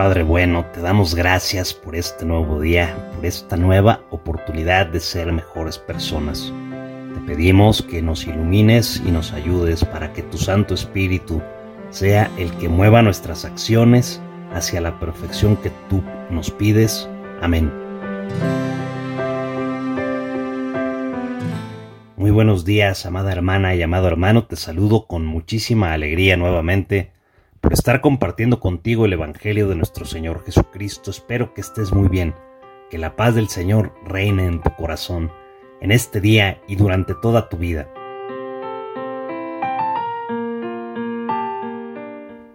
Padre bueno, te damos gracias por este nuevo día, por esta nueva oportunidad de ser mejores personas. Te pedimos que nos ilumines y nos ayudes para que tu Santo Espíritu sea el que mueva nuestras acciones hacia la perfección que tú nos pides. Amén. Muy buenos días, amada hermana y amado hermano. Te saludo con muchísima alegría nuevamente por estar compartiendo contigo el Evangelio de nuestro Señor Jesucristo. Espero que estés muy bien, que la paz del Señor reine en tu corazón, en este día y durante toda tu vida.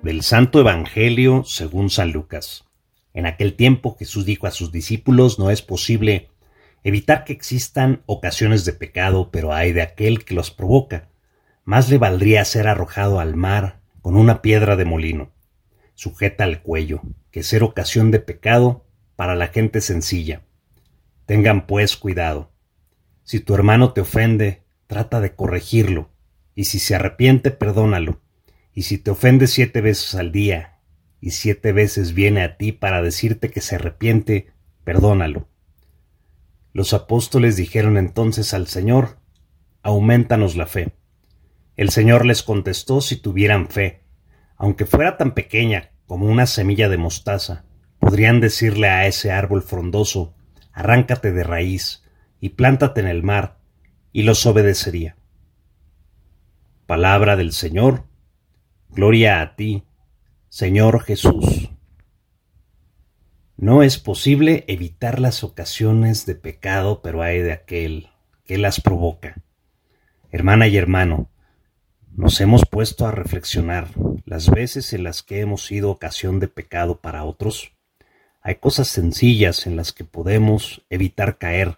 Del Santo Evangelio según San Lucas. En aquel tiempo Jesús dijo a sus discípulos, no es posible evitar que existan ocasiones de pecado, pero hay de aquel que los provoca. Más le valdría ser arrojado al mar con una piedra de molino, sujeta al cuello, que ser ocasión de pecado para la gente sencilla. Tengan pues cuidado. Si tu hermano te ofende, trata de corregirlo, y si se arrepiente, perdónalo. Y si te ofende siete veces al día, y siete veces viene a ti para decirte que se arrepiente, perdónalo. Los apóstoles dijeron entonces al Señor, aumentanos la fe. El Señor les contestó si tuvieran fe, aunque fuera tan pequeña como una semilla de mostaza, podrían decirle a ese árbol frondoso, arráncate de raíz y plántate en el mar, y los obedecería. Palabra del Señor, gloria a ti, Señor Jesús. No es posible evitar las ocasiones de pecado, pero hay de aquel que las provoca. Hermana y hermano, nos hemos puesto a reflexionar las veces en las que hemos sido ocasión de pecado para otros. Hay cosas sencillas en las que podemos evitar caer.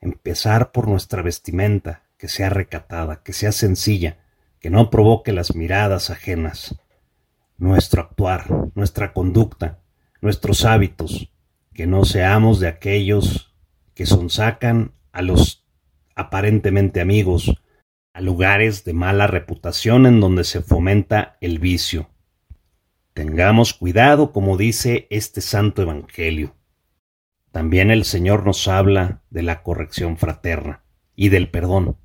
Empezar por nuestra vestimenta, que sea recatada, que sea sencilla, que no provoque las miradas ajenas. Nuestro actuar, nuestra conducta, nuestros hábitos, que no seamos de aquellos que sonsacan a los aparentemente amigos, a lugares de mala reputación en donde se fomenta el vicio. Tengamos cuidado, como dice este santo Evangelio. También el Señor nos habla de la corrección fraterna y del perdón.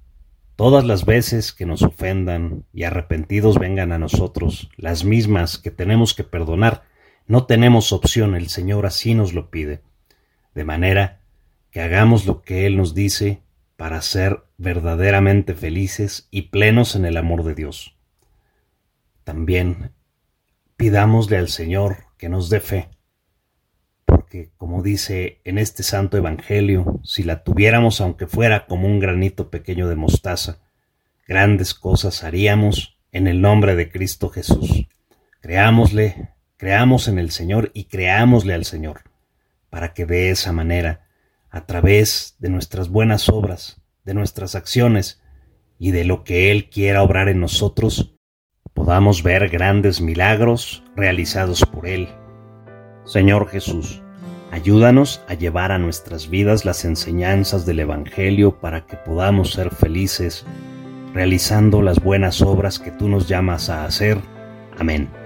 Todas las veces que nos ofendan y arrepentidos vengan a nosotros, las mismas que tenemos que perdonar, no tenemos opción, el Señor así nos lo pide. De manera que hagamos lo que Él nos dice para ser verdaderamente felices y plenos en el amor de Dios. También pidámosle al Señor que nos dé fe, porque como dice en este santo Evangelio, si la tuviéramos aunque fuera como un granito pequeño de mostaza, grandes cosas haríamos en el nombre de Cristo Jesús. Creámosle Creamos en el Señor y creámosle al Señor, para que de esa manera, a través de nuestras buenas obras, de nuestras acciones y de lo que Él quiera obrar en nosotros, podamos ver grandes milagros realizados por Él. Señor Jesús, ayúdanos a llevar a nuestras vidas las enseñanzas del Evangelio para que podamos ser felices, realizando las buenas obras que tú nos llamas a hacer. Amén.